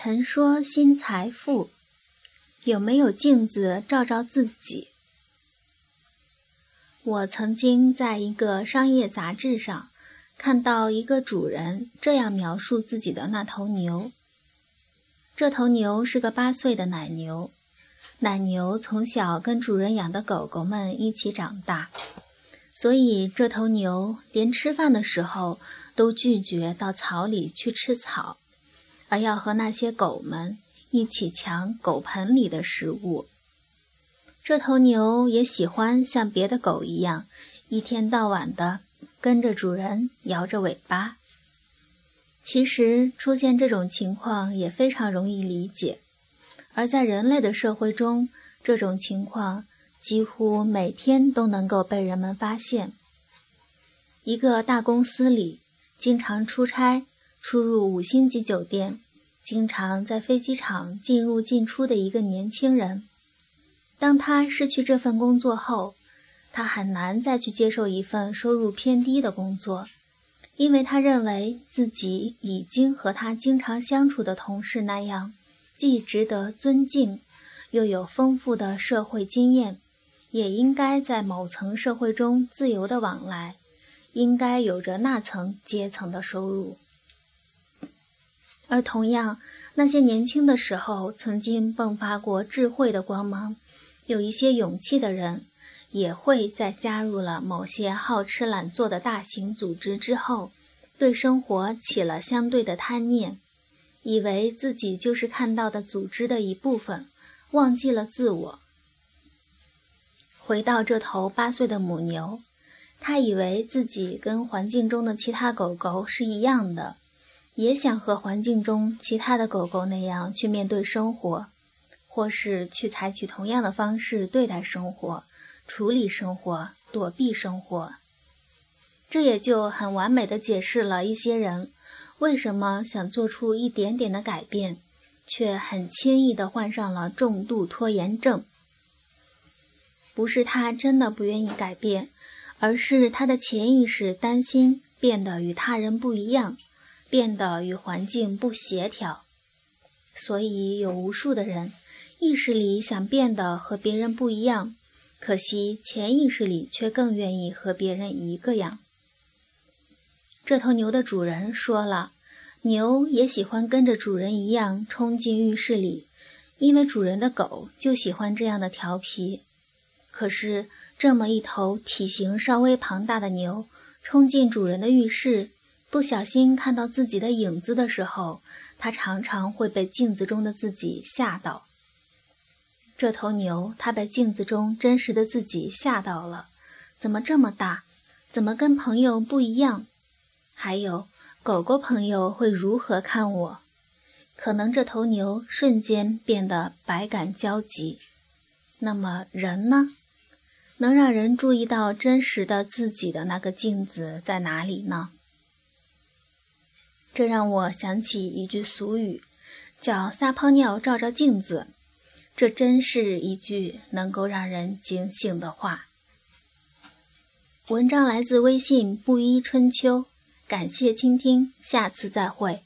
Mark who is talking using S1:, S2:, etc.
S1: 陈说新财富，有没有镜子照照自己？我曾经在一个商业杂志上看到一个主人这样描述自己的那头牛。这头牛是个八岁的奶牛，奶牛从小跟主人养的狗狗们一起长大，所以这头牛连吃饭的时候都拒绝到草里去吃草，而要和那些狗们一起抢狗盆里的食物。这头牛也喜欢像别的狗一样，一天到晚的跟着主人摇着尾巴。其实出现这种情况也非常容易理解，而在人类的社会中，这种情况几乎每天都能够被人们发现。一个大公司里，经常出差、出入五星级酒店，经常在飞机场进入进出的一个年轻人。当他失去这份工作后，他很难再去接受一份收入偏低的工作，因为他认为自己已经和他经常相处的同事那样，既值得尊敬，又有丰富的社会经验，也应该在某层社会中自由的往来，应该有着那层阶层的收入。而同样，那些年轻的时候曾经迸发过智慧的光芒。有一些勇气的人，也会在加入了某些好吃懒做的大型组织之后，对生活起了相对的贪念，以为自己就是看到的组织的一部分，忘记了自我。回到这头八岁的母牛，它以为自己跟环境中的其他狗狗是一样的，也想和环境中其他的狗狗那样去面对生活。或是去采取同样的方式对待生活、处理生活、躲避生活，这也就很完美的解释了一些人为什么想做出一点点的改变，却很轻易的患上了重度拖延症。不是他真的不愿意改变，而是他的潜意识担心变得与他人不一样，变得与环境不协调，所以有无数的人。意识里想变得和别人不一样，可惜潜意识里却更愿意和别人一个样。这头牛的主人说了，牛也喜欢跟着主人一样冲进浴室里，因为主人的狗就喜欢这样的调皮。可是这么一头体型稍微庞大的牛冲进主人的浴室，不小心看到自己的影子的时候，他常常会被镜子中的自己吓到。这头牛，它被镜子中真实的自己吓到了。怎么这么大？怎么跟朋友不一样？还有，狗狗朋友会如何看我？可能这头牛瞬间变得百感交集。那么人呢？能让人注意到真实的自己的那个镜子在哪里呢？这让我想起一句俗语，叫“撒泡尿照照镜子”。这真是一句能够让人警醒的话。文章来自微信布衣春秋，感谢倾听，下次再会。